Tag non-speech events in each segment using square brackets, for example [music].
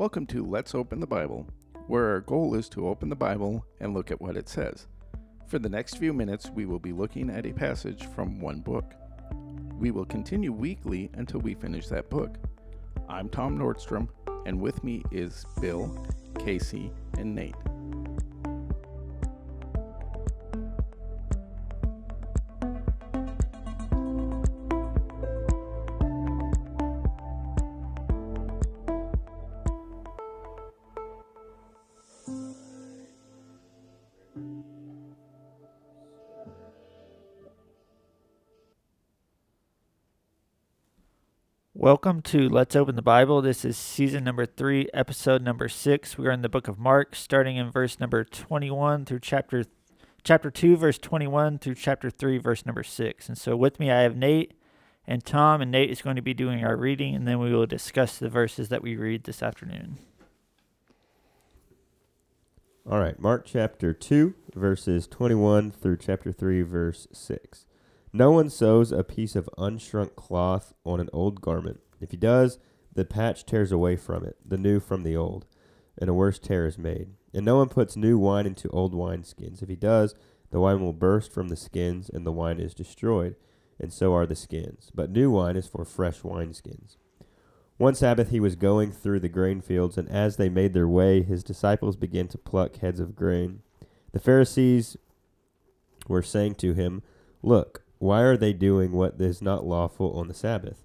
Welcome to Let's Open the Bible, where our goal is to open the Bible and look at what it says. For the next few minutes, we will be looking at a passage from one book. We will continue weekly until we finish that book. I'm Tom Nordstrom, and with me is Bill, Casey, and Nate. Welcome to Let's Open the Bible. This is season number three, episode number six. We are in the book of Mark, starting in verse number 21 through chapter chapter 2, verse 21 through chapter 3, verse number 6. And so with me, I have Nate and Tom, and Nate is going to be doing our reading, and then we will discuss the verses that we read this afternoon. All right, Mark chapter 2, verses 21 through chapter 3, verse 6. No one sews a piece of unshrunk cloth on an old garment. If he does, the patch tears away from it, the new from the old, and a worse tear is made. And no one puts new wine into old wineskins. If he does, the wine will burst from the skins, and the wine is destroyed, and so are the skins. But new wine is for fresh wineskins. One Sabbath he was going through the grain fields, and as they made their way, his disciples began to pluck heads of grain. The Pharisees were saying to him, Look, why are they doing what is not lawful on the Sabbath?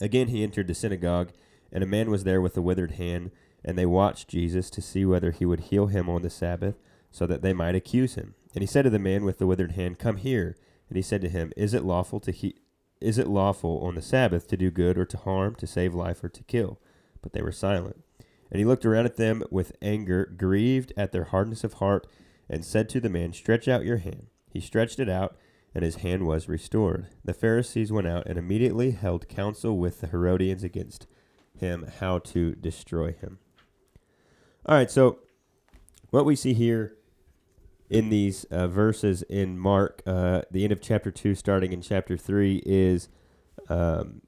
Again he entered the synagogue, and a man was there with a withered hand, and they watched Jesus to see whether he would heal him on the Sabbath, so that they might accuse him. And he said to the man with the withered hand, Come here. And he said to him, Is it lawful to he- is it lawful on the Sabbath to do good or to harm, to save life or to kill? But they were silent. And he looked around at them with anger, grieved at their hardness of heart, and said to the man, Stretch out your hand. He stretched it out, and his hand was restored. The Pharisees went out and immediately held counsel with the Herodians against him, how to destroy him. All right, so what we see here in these uh, verses in Mark, uh, the end of chapter 2, starting in chapter 3, is um,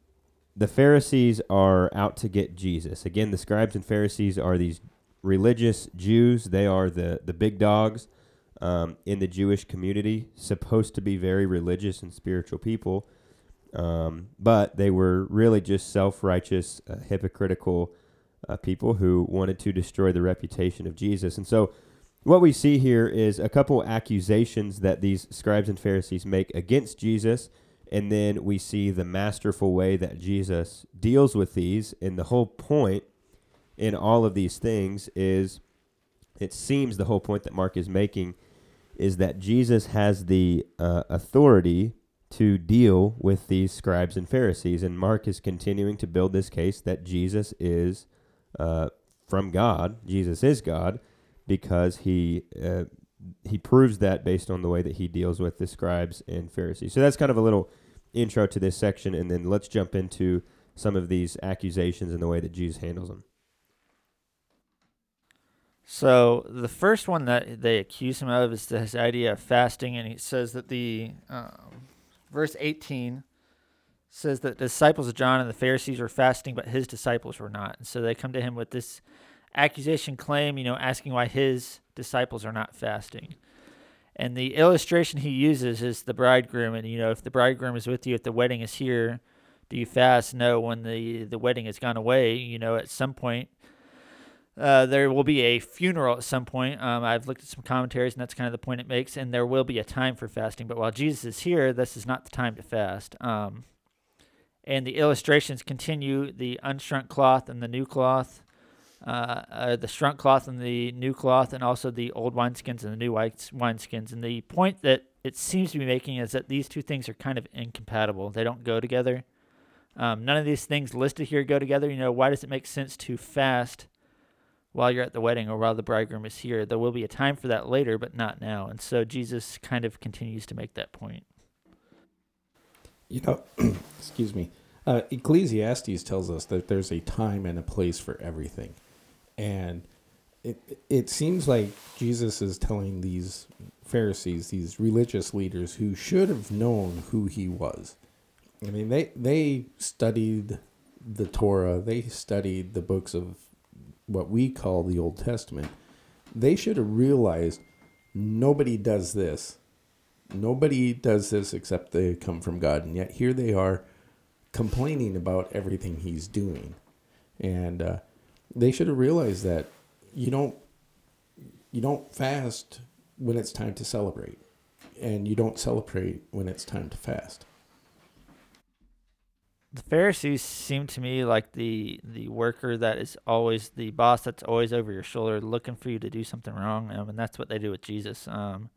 the Pharisees are out to get Jesus. Again, the scribes and Pharisees are these religious Jews, they are the, the big dogs um, in the Jewish community, supposed to be very religious and spiritual people, um, but they were really just self righteous, uh, hypocritical uh, people who wanted to destroy the reputation of Jesus. And so, what we see here is a couple accusations that these scribes and Pharisees make against Jesus. And then we see the masterful way that Jesus deals with these. And the whole point in all of these things is it seems the whole point that Mark is making is that Jesus has the uh, authority to deal with these scribes and Pharisees. And Mark is continuing to build this case that Jesus is uh, from God. Jesus is God because he uh, he proves that based on the way that he deals with the scribes and Pharisees. So that's kind of a little intro to this section, and then let's jump into some of these accusations and the way that Jesus handles them. So the first one that they accuse him of is this idea of fasting, and he says that the um, verse 18 says that the disciples of John and the Pharisees were fasting, but his disciples were not. And so they come to him with this accusation claim, you know, asking why his disciples are not fasting. And the illustration he uses is the bridegroom, and you know, if the bridegroom is with you, if the wedding is here, do you fast? No, when the the wedding has gone away, you know, at some point uh, there will be a funeral at some point. Um, I've looked at some commentaries, and that's kind of the point it makes. And there will be a time for fasting. But while Jesus is here, this is not the time to fast. Um, and the illustrations continue the unshrunk cloth and the new cloth, uh, uh, the shrunk cloth and the new cloth, and also the old wineskins and the new wineskins. And the point that it seems to be making is that these two things are kind of incompatible, they don't go together. Um, none of these things listed here go together. You know, why does it make sense to fast? While you're at the wedding or while the bridegroom is here. There will be a time for that later, but not now. And so Jesus kind of continues to make that point. You know, [clears throat] excuse me. Uh, Ecclesiastes tells us that there's a time and a place for everything. And it, it seems like Jesus is telling these Pharisees, these religious leaders who should have known who he was. I mean, they, they studied the Torah, they studied the books of what we call the Old Testament, they should have realized nobody does this. Nobody does this except they come from God. And yet here they are complaining about everything he's doing. And uh, they should have realized that you don't you don't fast when it's time to celebrate. And you don't celebrate when it's time to fast the Pharisees seem to me like the the worker that is always the boss that's always over your shoulder looking for you to do something wrong, um, and that's what they do with Jesus. Um,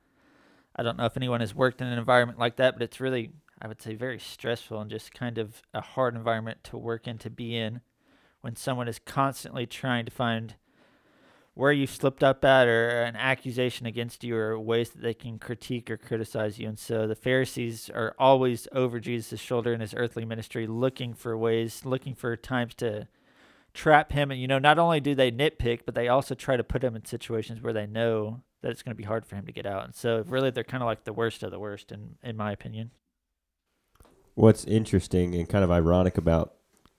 I don't know if anyone has worked in an environment like that, but it's really, I would say, very stressful and just kind of a hard environment to work in to be in when someone is constantly trying to find where you've slipped up at or an accusation against you or ways that they can critique or criticize you. And so the Pharisees are always over Jesus' shoulder in his earthly ministry, looking for ways, looking for times to trap him. And, you know, not only do they nitpick, but they also try to put him in situations where they know that it's going to be hard for him to get out. And so really they're kind of like the worst of the worst, in, in my opinion. What's interesting and kind of ironic about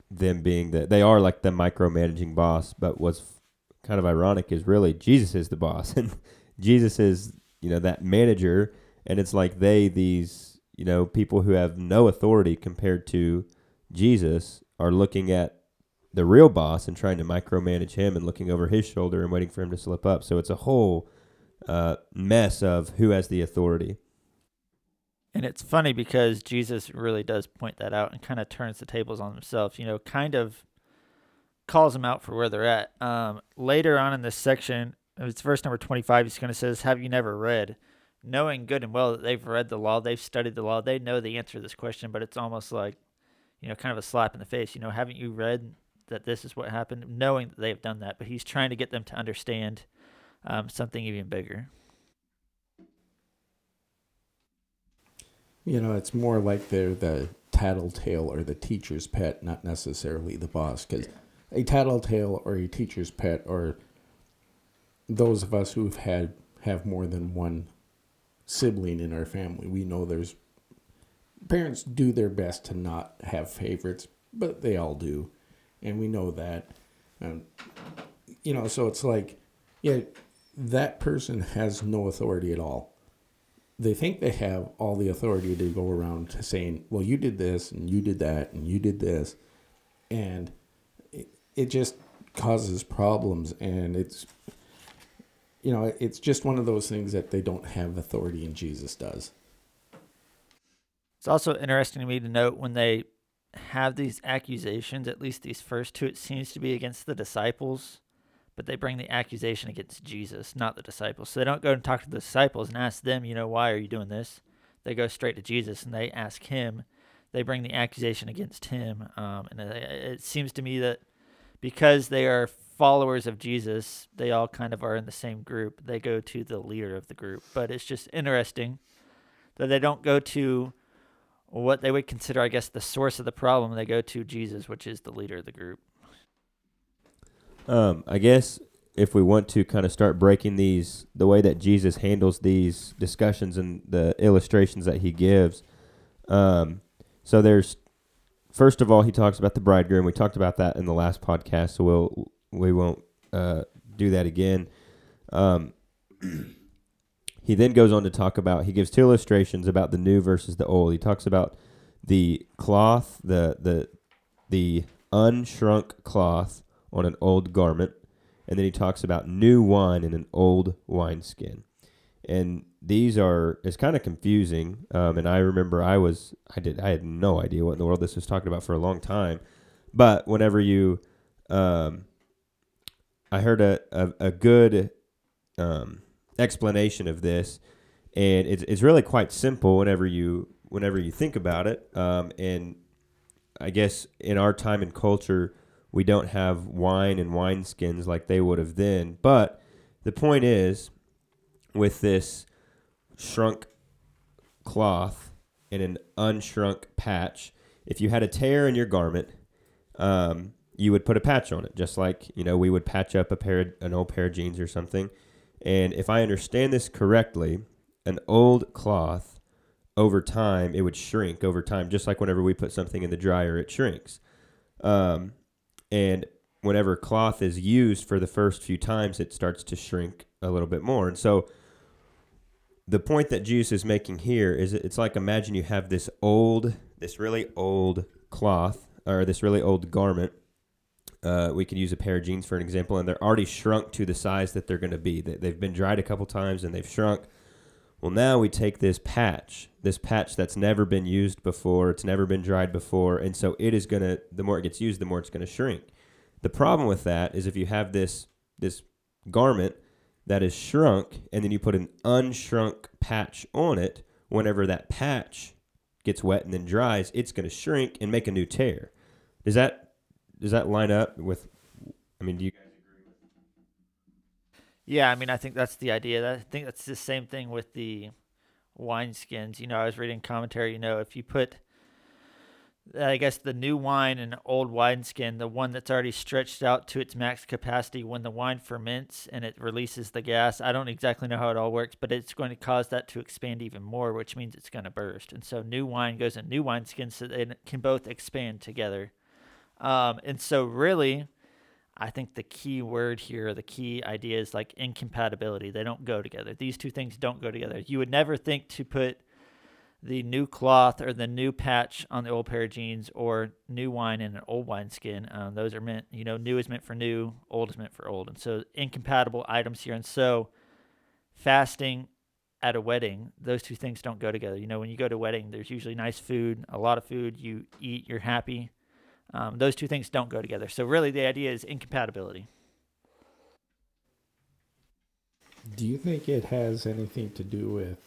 them being that they are like the micromanaging boss, but what's kind of ironic is really Jesus is the boss [laughs] and Jesus is you know that manager and it's like they these you know people who have no authority compared to Jesus are looking at the real boss and trying to micromanage him and looking over his shoulder and waiting for him to slip up. So it's a whole uh, mess of who has the authority. And it's funny because Jesus really does point that out and kind of turns the tables on himself. You know, kind of calls them out for where they're at. Um, later on in this section, it's verse number 25, he's going to says, Have you never read? Knowing good and well that they've read the law, they've studied the law, they know the answer to this question, but it's almost like, you know, kind of a slap in the face. You know, haven't you read that this is what happened? Knowing that they've done that, but he's trying to get them to understand um, something even bigger. You know, it's more like they're the tattletale or the teacher's pet, not necessarily the boss, because a tattletale or a teacher's pet or those of us who've had have more than one sibling in our family. We know there's parents do their best to not have favorites but they all do. And we know that. Um, you know so it's like yeah that person has no authority at all. They think they have all the authority to go around saying well you did this and you did that and you did this. And it just causes problems and it's you know it's just one of those things that they don't have authority and jesus does. It's also interesting to me to note when they have these accusations at least these first two it seems to be against the disciples but they bring the accusation against jesus not the disciples. So they don't go and talk to the disciples and ask them you know why are you doing this? They go straight to jesus and they ask him. They bring the accusation against him um, and it, it seems to me that because they are followers of Jesus, they all kind of are in the same group. They go to the leader of the group. But it's just interesting that they don't go to what they would consider, I guess, the source of the problem. They go to Jesus, which is the leader of the group. Um, I guess if we want to kind of start breaking these, the way that Jesus handles these discussions and the illustrations that he gives. Um, so there's first of all, he talks about the bridegroom. We talked about that in the last podcast, so we'll we won't uh, do that again. Um, [clears throat] he then goes on to talk about. He gives two illustrations about the new versus the old. He talks about the cloth, the the the unshrunk cloth on an old garment, and then he talks about new wine in an old wineskin. And these are it's kind of confusing. Um, and I remember I was I did I had no idea what in the world this was talking about for a long time. But whenever you, um, I heard a a, a good um, explanation of this, and it's it's really quite simple whenever you whenever you think about it. Um, and I guess in our time and culture, We don't have wine and wineskins like they would have then. But the point is, with this shrunk cloth and an unshrunk patch, if you had a tear in your garment, um, you would put a patch on it, just like you know we would patch up a pair, of, an old pair of jeans or something. And if I understand this correctly, an old cloth over time it would shrink over time, just like whenever we put something in the dryer, it shrinks. Um, and whenever cloth is used for the first few times, it starts to shrink a little bit more. And so the point that Jesus is making here is it's like imagine you have this old, this really old cloth or this really old garment. Uh, we could use a pair of jeans for an example, and they're already shrunk to the size that they're going to be. They- They've been dried a couple times and they've shrunk. Well, now we take this patch, this patch that's never been used before, it's never been dried before, and so it is going to, the more it gets used, the more it's going to shrink. The problem with that is if you have this this garment that is shrunk and then you put an unshrunk patch on it, whenever that patch gets wet and then dries, it's going to shrink and make a new tear. Does that does that line up with I mean, do you guys agree with? Yeah, I mean, I think that's the idea. I think that's the same thing with the wineskins. You know, I was reading commentary. You know, if you put, I guess, the new wine and an old wineskin, the one that's already stretched out to its max capacity, when the wine ferments and it releases the gas, I don't exactly know how it all works, but it's going to cause that to expand even more, which means it's going to burst. And so, new wine goes in new wineskins so they can both expand together. Um, and so, really, I think the key word here, the key idea is like incompatibility. They don't go together. These two things don't go together. You would never think to put the new cloth or the new patch on the old pair of jeans or new wine in an old wineskin. Um, those are meant, you know, new is meant for new, old is meant for old. And so incompatible items here. And so fasting at a wedding, those two things don't go together. You know, when you go to a wedding, there's usually nice food, a lot of food. You eat, you're happy. Um, those two things don't go together. So really, the idea is incompatibility. Do you think it has anything to do with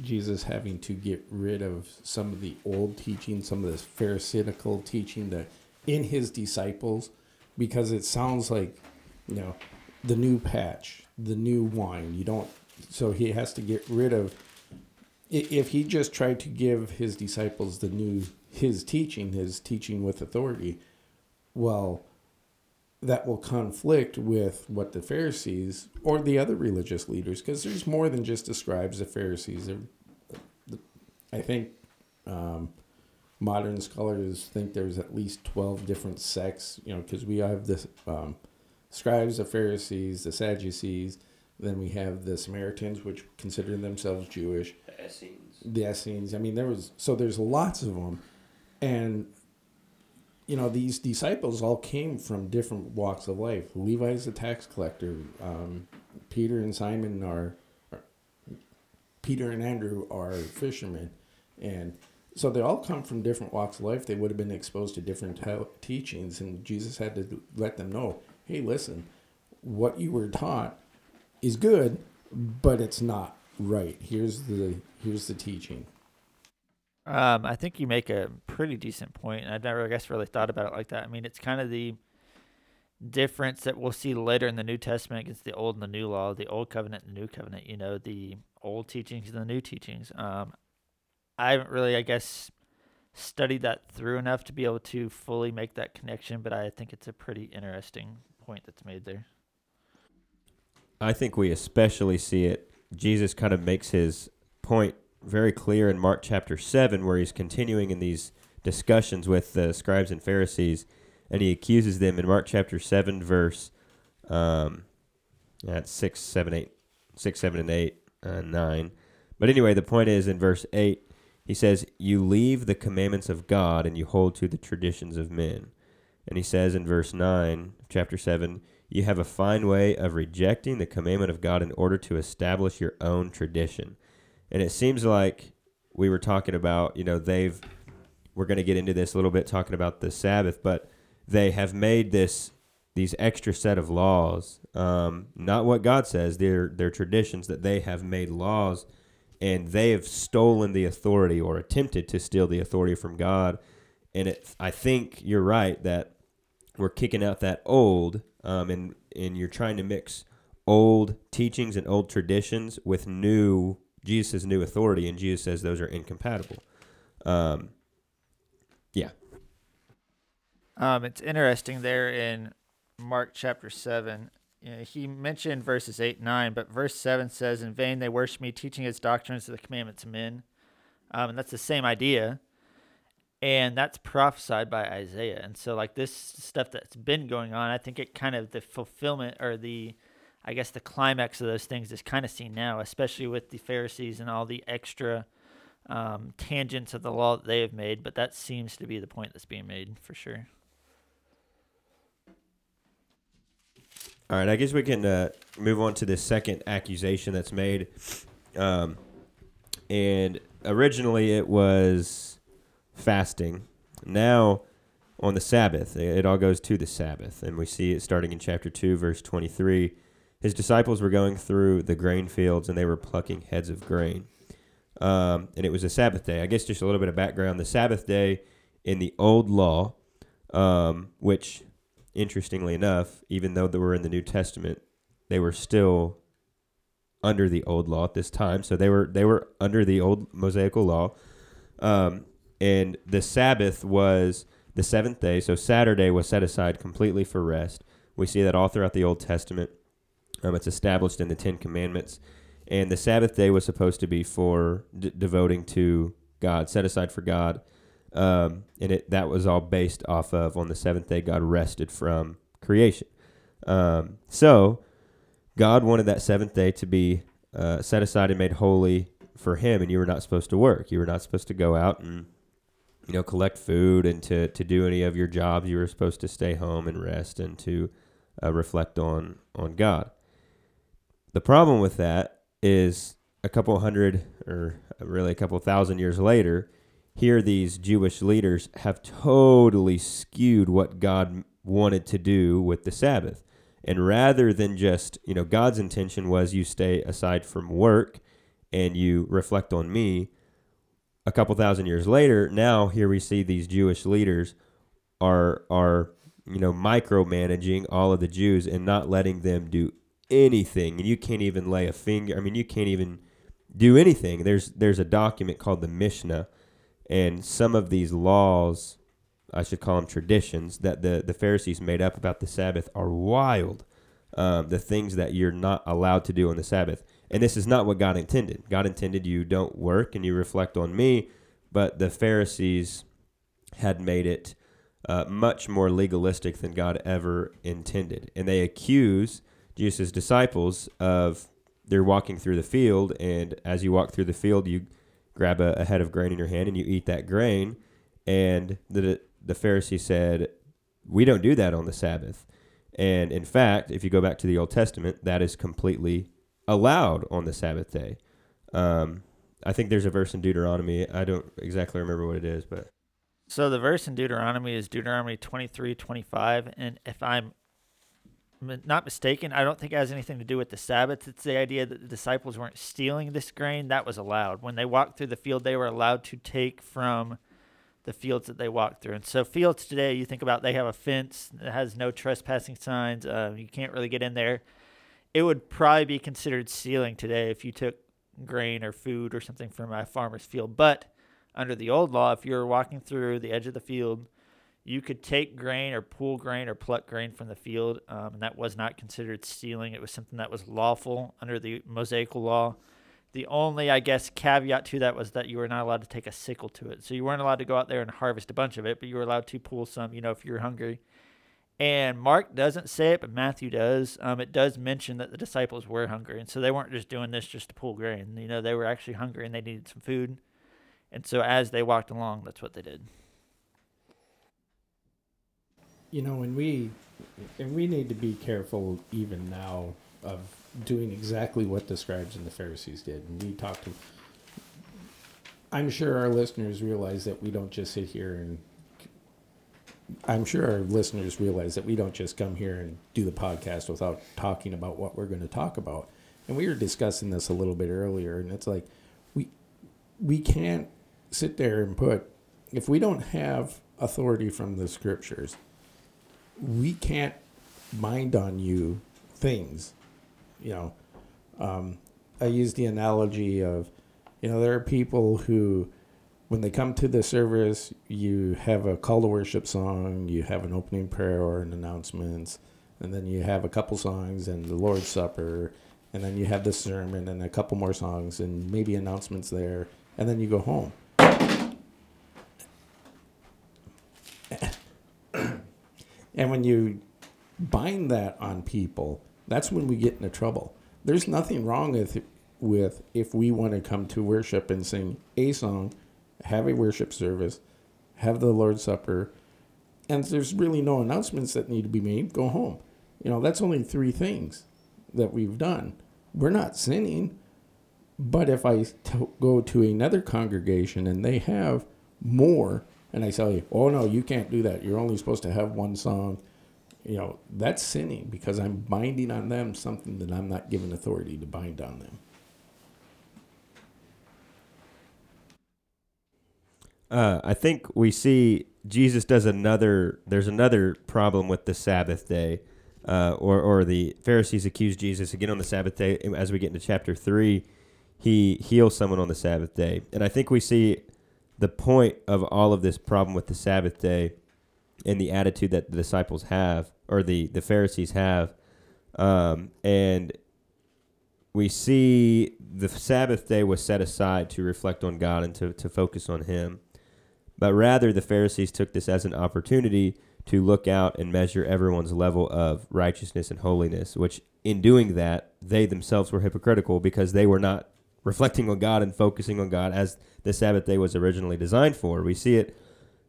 Jesus having to get rid of some of the old teaching, some of this pharisaical teaching that in his disciples? Because it sounds like, you know, the new patch, the new wine. You don't, so he has to get rid of. If he just tried to give his disciples the new, his teaching, his teaching with authority, well, that will conflict with what the Pharisees or the other religious leaders, because there's more than just the scribes, the Pharisees. There, I think um, modern scholars think there's at least 12 different sects, you know, because we have the um, scribes, the Pharisees, the Sadducees, then we have the Samaritans, which consider themselves Jewish, Essenes. the Essenes. I mean, there was, so there's lots of them. And you know these disciples all came from different walks of life. Levi's a tax collector. Um, peter and simon are, are peter and andrew are fishermen. And so they all come from different walks of life. They would have been exposed to different te- teachings and jesus had to let them know hey listen what you were taught is good but it's not right. Here's the here's the teaching Um, I think you make a pretty decent point, and I've never, I guess, really thought about it like that. I mean, it's kind of the difference that we'll see later in the New Testament against the Old and the New Law, the Old Covenant and the New Covenant. You know, the old teachings and the new teachings. Um, I haven't really, I guess, studied that through enough to be able to fully make that connection, but I think it's a pretty interesting point that's made there. I think we especially see it. Jesus kind of makes his point very clear in Mark chapter 7, where he's continuing in these discussions with the scribes and Pharisees, and he accuses them in Mark chapter 7, verse um, that's 6, 7, 8, 6, 7, and 8, uh, 9. But anyway, the point is in verse 8, he says, You leave the commandments of God and you hold to the traditions of men. And he says in verse 9 of chapter 7, you have a fine way of rejecting the commandment of God in order to establish your own tradition. And it seems like we were talking about, you know, they've, we're going to get into this a little bit talking about the Sabbath, but they have made this, these extra set of laws, um, not what God says, they're, they're traditions that they have made laws and they have stolen the authority or attempted to steal the authority from God. And it, I think you're right that we're kicking out that old, um, and and you're trying to mix old teachings and old traditions with new Jesus' new authority, and Jesus says those are incompatible. Um, yeah. Um, it's interesting there in Mark chapter 7. You know, he mentioned verses 8 and 9, but verse 7 says, In vain they worship me, teaching his doctrines of the commandments of men. Um, and that's the same idea. And that's prophesied by Isaiah. And so, like, this stuff that's been going on, I think it kind of the fulfillment or the, I guess, the climax of those things is kind of seen now, especially with the Pharisees and all the extra um, tangents of the law that they have made. But that seems to be the point that's being made for sure. All right, I guess we can uh, move on to the second accusation that's made. Um, and originally it was fasting. Now, on the Sabbath, it all goes to the Sabbath. And we see it starting in chapter 2, verse 23. His disciples were going through the grain fields and they were plucking heads of grain. Um, and it was a Sabbath day. I guess just a little bit of background. The Sabbath day in the old law, um, which interestingly enough, even though they were in the New Testament, they were still under the old law at this time. So they were they were under the old Mosaical law, um, and the Sabbath was the seventh day. So Saturday was set aside completely for rest. We see that all throughout the Old Testament. Um, it's established in the Ten Commandments, and the Sabbath day was supposed to be for d- devoting to God, set aside for God. Um, and it that was all based off of on the seventh day God rested from creation. Um, so God wanted that seventh day to be uh, set aside and made holy for Him, and you were not supposed to work. You were not supposed to go out and you know collect food and to to do any of your jobs. You were supposed to stay home and rest and to uh, reflect on on God. The problem with that is a couple hundred or really a couple thousand years later here these Jewish leaders have totally skewed what God wanted to do with the Sabbath. And rather than just, you know, God's intention was you stay aside from work and you reflect on me. A couple thousand years later, now here we see these Jewish leaders are are you know micromanaging all of the Jews and not letting them do anything. And you can't even lay a finger. I mean, you can't even do anything. There's there's a document called the Mishnah and some of these laws, I should call them traditions, that the, the Pharisees made up about the Sabbath are wild. Um, the things that you're not allowed to do on the Sabbath. And this is not what God intended. God intended you don't work and you reflect on me, but the Pharisees had made it uh, much more legalistic than God ever intended. And they accuse Jesus' disciples of they're walking through the field, and as you walk through the field, you grab a, a head of grain in your hand and you eat that grain. And the the Pharisee said, "We don't do that on the Sabbath." And in fact, if you go back to the Old Testament, that is completely allowed on the Sabbath day. Um, I think there's a verse in Deuteronomy. I don't exactly remember what it is, but so the verse in Deuteronomy is Deuteronomy 23, 25. And if I'm not mistaken, I don't think it has anything to do with the Sabbath. It's the idea that the disciples weren't stealing this grain. That was allowed. When they walked through the field, they were allowed to take from the fields that they walked through. And so, fields today, you think about they have a fence that has no trespassing signs. Uh, you can't really get in there. It would probably be considered stealing today if you took grain or food or something from a farmer's field. But under the old law, if you were walking through the edge of the field, you could take grain or pull grain or pluck grain from the field, um, and that was not considered stealing. It was something that was lawful under the Mosaical law. The only, I guess, caveat to that was that you were not allowed to take a sickle to it. So you weren't allowed to go out there and harvest a bunch of it, but you were allowed to pull some, you know, if you were hungry. And Mark doesn't say it, but Matthew does. Um, it does mention that the disciples were hungry, and so they weren't just doing this just to pull grain. You know, they were actually hungry and they needed some food. And so as they walked along, that's what they did you know, and we and we need to be careful even now of doing exactly what the scribes and the Pharisees did. And we talked to I'm sure our listeners realize that we don't just sit here and I'm sure our listeners realize that we don't just come here and do the podcast without talking about what we're going to talk about. And we were discussing this a little bit earlier and it's like we we can't sit there and put if we don't have authority from the scriptures we can't mind on you things. You know, um, I use the analogy of, you know, there are people who, when they come to the service, you have a call to worship song, you have an opening prayer or an announcements, and then you have a couple songs and the Lord's Supper, and then you have the sermon and a couple more songs and maybe announcements there, and then you go home. And when you bind that on people, that's when we get into trouble. There's nothing wrong with with if we want to come to worship and sing a song, have a worship service, have the Lord's Supper, and there's really no announcements that need to be made, go home. You know, that's only three things that we've done. We're not sinning. But if I t- go to another congregation and they have more, and I say, oh no, you can't do that. You're only supposed to have one song. You know, that's sinning because I'm binding on them something that I'm not given authority to bind on them. Uh, I think we see Jesus does another. There's another problem with the Sabbath day, uh, or or the Pharisees accuse Jesus again on the Sabbath day. As we get into chapter three, he heals someone on the Sabbath day, and I think we see the point of all of this problem with the Sabbath day and the attitude that the disciples have, or the the Pharisees have, um, and we see the Sabbath day was set aside to reflect on God and to, to focus on Him. But rather, the Pharisees took this as an opportunity to look out and measure everyone's level of righteousness and holiness, which in doing that, they themselves were hypocritical because they were not reflecting on God and focusing on God as the Sabbath day was originally designed for. We see it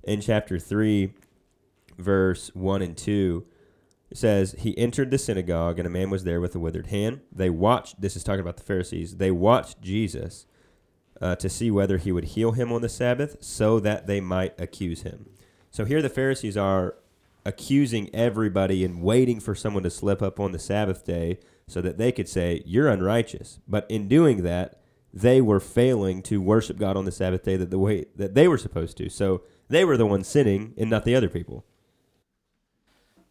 in chapter 3, verse 1 and 2. It says, He entered the synagogue, and a man was there with a withered hand. They watched, this is talking about the Pharisees, they watched Jesus uh, to see whether he would heal him on the Sabbath so that they might accuse him. So here the Pharisees are accusing everybody and waiting for someone to slip up on the Sabbath day so that they could say, You're unrighteous. But in doing that, they were failing to worship God on the Sabbath day that the way that they were supposed to. So they were the ones sinning and not the other people.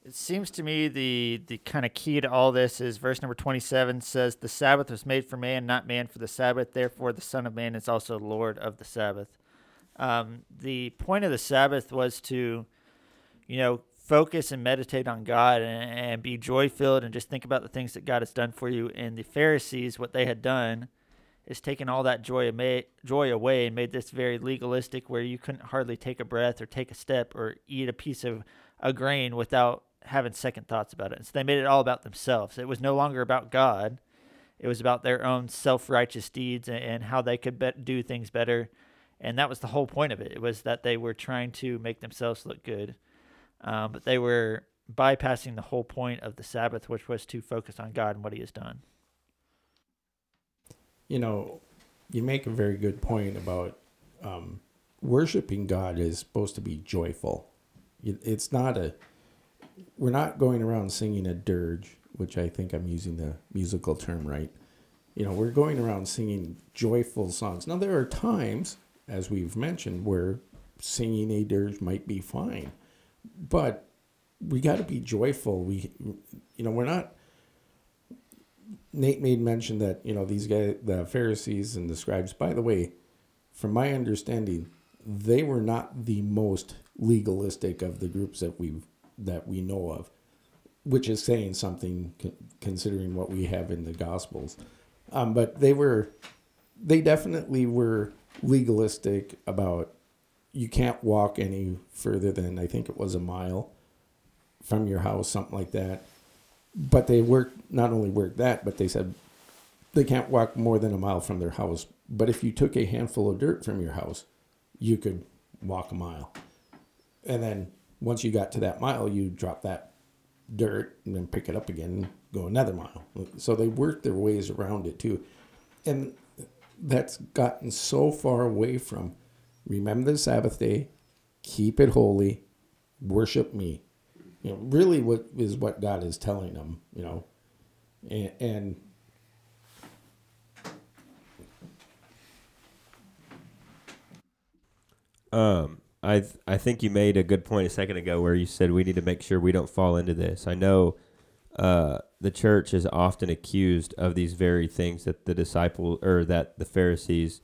It seems to me the the kind of key to all this is verse number 27 says the Sabbath was made for man, not man for the Sabbath. Therefore, the Son of Man is also Lord of the Sabbath. Um, the point of the Sabbath was to, you know, focus and meditate on God and, and be joy filled and just think about the things that God has done for you. And the Pharisees, what they had done is taken all that joy, joy away and made this very legalistic where you couldn't hardly take a breath or take a step or eat a piece of a grain without having second thoughts about it. And so they made it all about themselves. It was no longer about God. It was about their own self-righteous deeds and, and how they could be- do things better. And that was the whole point of it. It was that they were trying to make themselves look good. Um, but they were bypassing the whole point of the Sabbath, which was to focus on God and what he has done. You know, you make a very good point about um, worshiping God is supposed to be joyful. It's not a we're not going around singing a dirge, which I think I'm using the musical term right. You know, we're going around singing joyful songs. Now, there are times, as we've mentioned, where singing a dirge might be fine, but we got to be joyful. We, you know, we're not. Nate made mention that you know these guys, the Pharisees and the scribes. By the way, from my understanding, they were not the most legalistic of the groups that we've that we know of, which is saying something considering what we have in the Gospels. Um, but they were, they definitely were legalistic about you can't walk any further than I think it was a mile from your house, something like that. But they worked not only worked that, but they said they can't walk more than a mile from their house. But if you took a handful of dirt from your house, you could walk a mile. And then once you got to that mile, you drop that dirt and then pick it up again and go another mile. So they work their ways around it too. And that's gotten so far away from remember the Sabbath day, keep it holy, worship me. You know, really what is what God is telling them, you know. And, and um I th- I think you made a good point a second ago where you said we need to make sure we don't fall into this. I know uh, the church is often accused of these very things that the disciples or that the Pharisees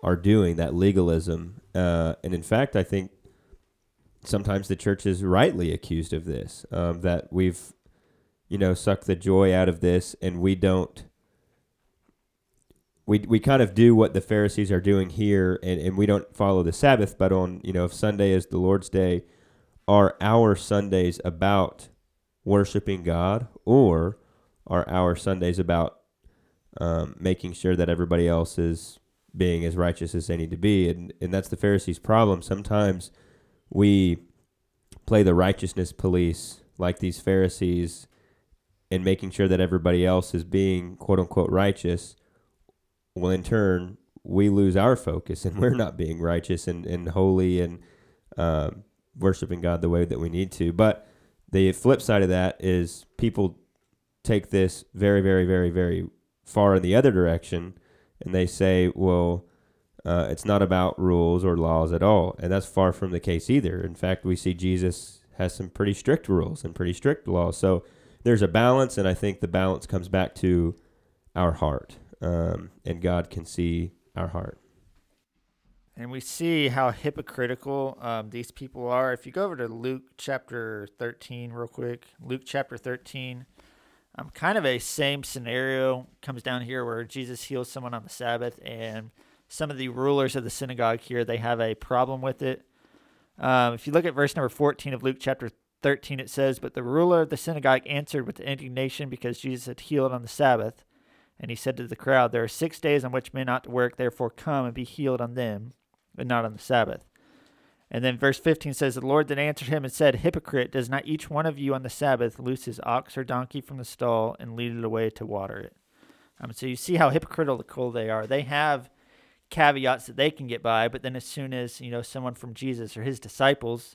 are doing, that legalism. Uh, and in fact, I think sometimes the church is rightly accused of this, um, that we've, you know, sucked the joy out of this and we don't. We, we kind of do what the Pharisees are doing here, and, and we don't follow the Sabbath. But on you know, if Sunday is the Lord's day, are our Sundays about worshiping God, or are our Sundays about um, making sure that everybody else is being as righteous as they need to be? And and that's the Pharisees' problem. Sometimes we play the righteousness police like these Pharisees and making sure that everybody else is being quote unquote righteous. Well, in turn, we lose our focus and [laughs] we're not being righteous and, and holy and um, worshiping God the way that we need to. But the flip side of that is people take this very, very, very, very far in the other direction and they say, well, uh, it's not about rules or laws at all. And that's far from the case either. In fact, we see Jesus has some pretty strict rules and pretty strict laws. So there's a balance, and I think the balance comes back to our heart. Um, and God can see our heart. And we see how hypocritical um, these people are. If you go over to Luke chapter 13, real quick, Luke chapter 13, um, kind of a same scenario comes down here where Jesus heals someone on the Sabbath, and some of the rulers of the synagogue here they have a problem with it. Um, if you look at verse number 14 of Luke chapter 13, it says, But the ruler of the synagogue answered with indignation because Jesus had healed on the Sabbath. And he said to the crowd, There are six days on which men ought to work, therefore come and be healed on them, but not on the Sabbath. And then verse 15 says, The Lord then answered him and said, Hypocrite, does not each one of you on the Sabbath loose his ox or donkey from the stall and lead it away to water it? Um, so you see how hypocritical they are. They have caveats that they can get by, but then as soon as you know someone from Jesus or his disciples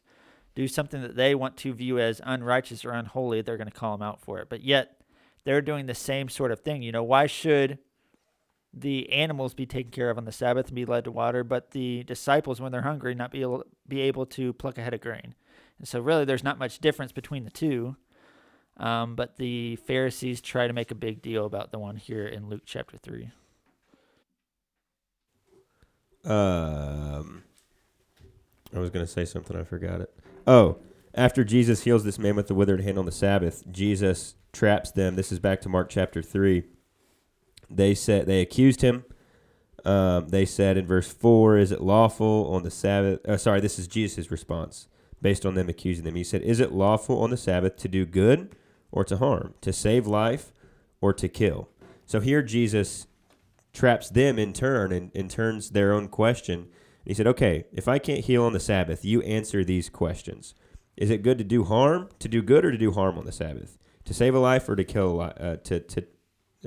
do something that they want to view as unrighteous or unholy, they're going to call them out for it. But yet they're doing the same sort of thing. You know, why should the animals be taken care of on the Sabbath and be led to water, but the disciples, when they're hungry, not be able be able to pluck a head of grain? And so, really, there's not much difference between the two. Um, but the Pharisees try to make a big deal about the one here in Luke chapter three. Um, I was going to say something, I forgot it. Oh, after Jesus heals this man with the withered hand on the Sabbath, Jesus traps them. This is back to Mark chapter three. They said they accused him. Um, they said in verse four, "Is it lawful on the Sabbath?" Uh, sorry, this is Jesus' response based on them accusing them. He said, "Is it lawful on the Sabbath to do good or to harm, to save life or to kill?" So here Jesus traps them in turn and, and turns their own question. He said, "Okay, if I can't heal on the Sabbath, you answer these questions: Is it good to do harm, to do good, or to do harm on the Sabbath? To save a life or to kill uh, to to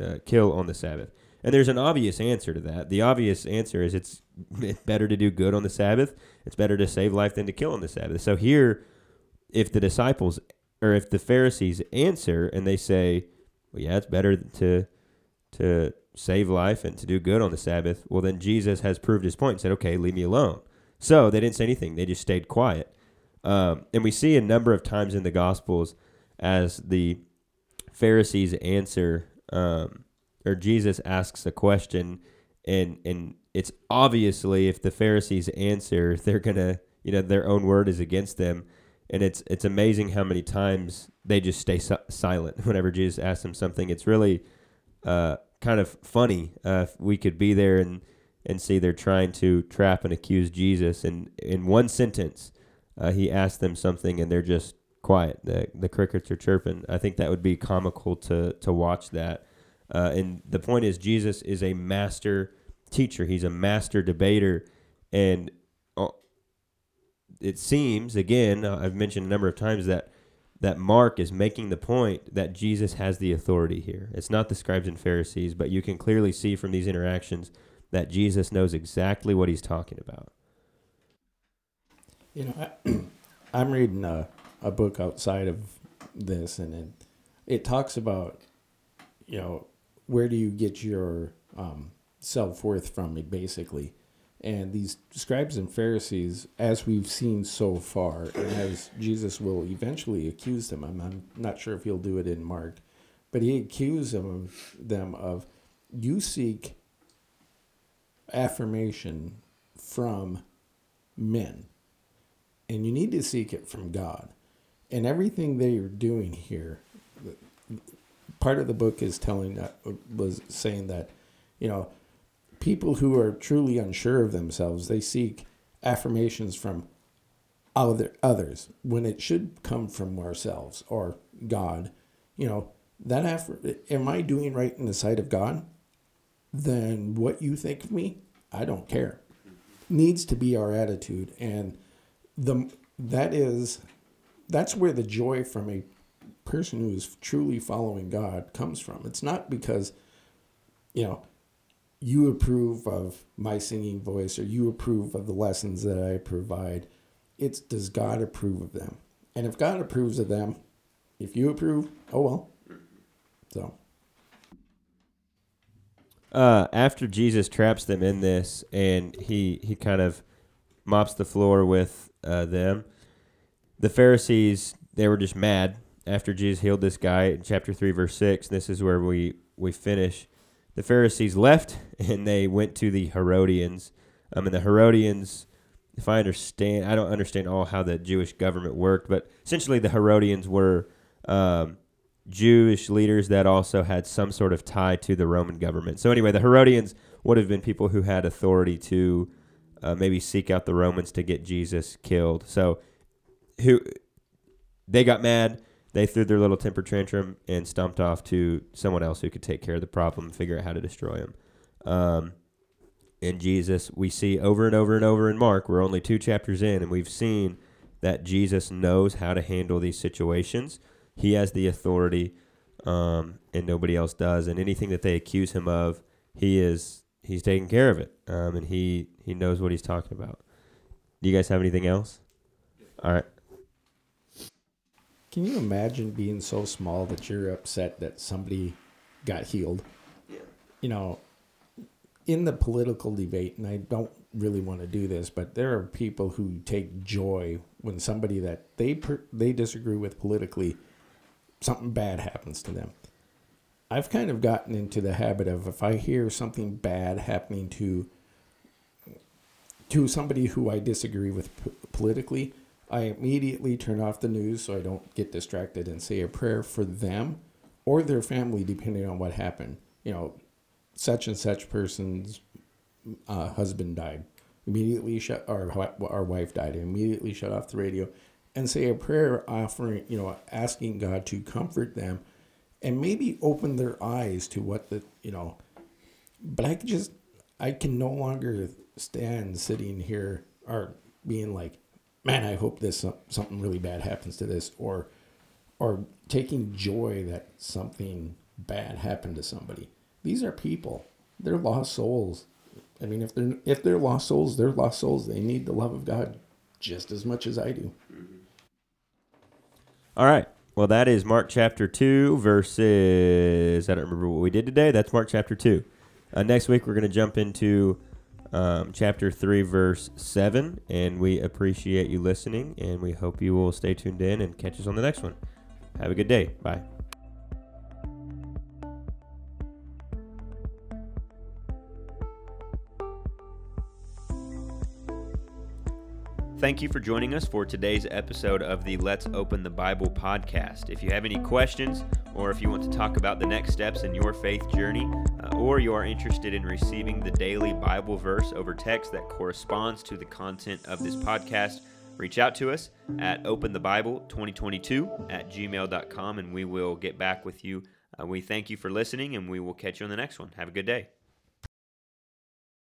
uh, kill on the Sabbath?" And there's an obvious answer to that. The obvious answer is [laughs] it's better to do good on the Sabbath. It's better to save life than to kill on the Sabbath. So here, if the disciples or if the Pharisees answer and they say, "Well, yeah, it's better to to save life and to do good on the Sabbath," well, then Jesus has proved his point and said, "Okay, leave me alone." So they didn't say anything; they just stayed quiet. Um, and we see a number of times in the Gospels as the Pharisees answer. Um, or Jesus asks a question and and it's obviously if the Pharisees answer [laughs] they're going to you know their own word is against them and it's it's amazing how many times they just stay si- silent [laughs] whenever Jesus asks them something it's really uh, kind of funny uh, if we could be there and and see they're trying to trap and accuse Jesus. And in one sentence uh, he asks them something and they're just quiet. The the crickets are chirping. I think that would be comical to to watch that. Uh, and the point is, Jesus is a master teacher. He's a master debater, and uh, it seems again, I've mentioned a number of times that that Mark is making the point that Jesus has the authority here. It's not the scribes and Pharisees, but you can clearly see from these interactions that Jesus knows exactly what he's talking about. You know, I, [clears throat] I'm reading a, a book outside of this, and it, it talks about, you know, where do you get your um, self worth from, basically. And these scribes and Pharisees, as we've seen so far, and as Jesus will eventually accuse them, I'm, I'm not sure if he'll do it in Mark, but he accused them, them of, you seek affirmation from men, and you need to seek it from God. And everything they are doing here, part of the book is telling that was saying that, you know, people who are truly unsure of themselves, they seek affirmations from other others when it should come from ourselves or God. You know, that after am I doing right in the sight of God? Then what you think of me, I don't care. Needs to be our attitude and the that is that's where the joy from a person who is truly following God comes from. It's not because you know you approve of my singing voice or you approve of the lessons that I provide. It's does God approve of them? And if God approves of them, if you approve, oh well. So. Uh, after Jesus traps them in this, and he he kind of mops the floor with uh, them, the Pharisees they were just mad after Jesus healed this guy in chapter three, verse six. This is where we we finish the Pharisees left and they went to the Herodians. Um, mean, the Herodians, if I understand, I don't understand all how the Jewish government worked, but essentially the Herodians were um, Jewish leaders that also had some sort of tie to the Roman government. So anyway, the Herodians would have been people who had authority to uh, maybe seek out the Romans to get Jesus killed. So who they got mad they threw their little temper tantrum and stumped off to someone else who could take care of the problem and figure out how to destroy him. Um, in Jesus, we see over and over and over in Mark, we're only two chapters in, and we've seen that Jesus knows how to handle these situations. He has the authority, um, and nobody else does. And anything that they accuse him of, he is he's taking care of it, um, and he he knows what he's talking about. Do you guys have anything else? All right. Can you imagine being so small that you're upset that somebody got healed? Yeah. You know, in the political debate, and I don't really want to do this, but there are people who take joy when somebody that they per, they disagree with politically, something bad happens to them. I've kind of gotten into the habit of if I hear something bad happening to to somebody who I disagree with p- politically, I immediately turn off the news so I don't get distracted and say a prayer for them or their family, depending on what happened. You know, such and such person's uh, husband died. Immediately shut, or our wife died. Immediately shut off the radio and say a prayer offering, you know, asking God to comfort them and maybe open their eyes to what the, you know, but I just, I can no longer stand sitting here or being like, man, I hope this something really bad happens to this, or or taking joy that something bad happened to somebody. These are people. They're lost souls. I mean, if they're if they're lost souls, they're lost souls. They need the love of God just as much as I do. All right. Well, that is Mark chapter 2, verses. I don't remember what we did today. That's Mark chapter 2. Uh, next week, we're going to jump into um, chapter 3, verse 7. And we appreciate you listening, and we hope you will stay tuned in and catch us on the next one. Have a good day. Bye. Thank you for joining us for today's episode of the Let's Open the Bible podcast. If you have any questions, or if you want to talk about the next steps in your faith journey, uh, or you are interested in receiving the daily Bible verse over text that corresponds to the content of this podcast, reach out to us at openthebible2022 at gmail.com and we will get back with you. Uh, we thank you for listening and we will catch you on the next one. Have a good day.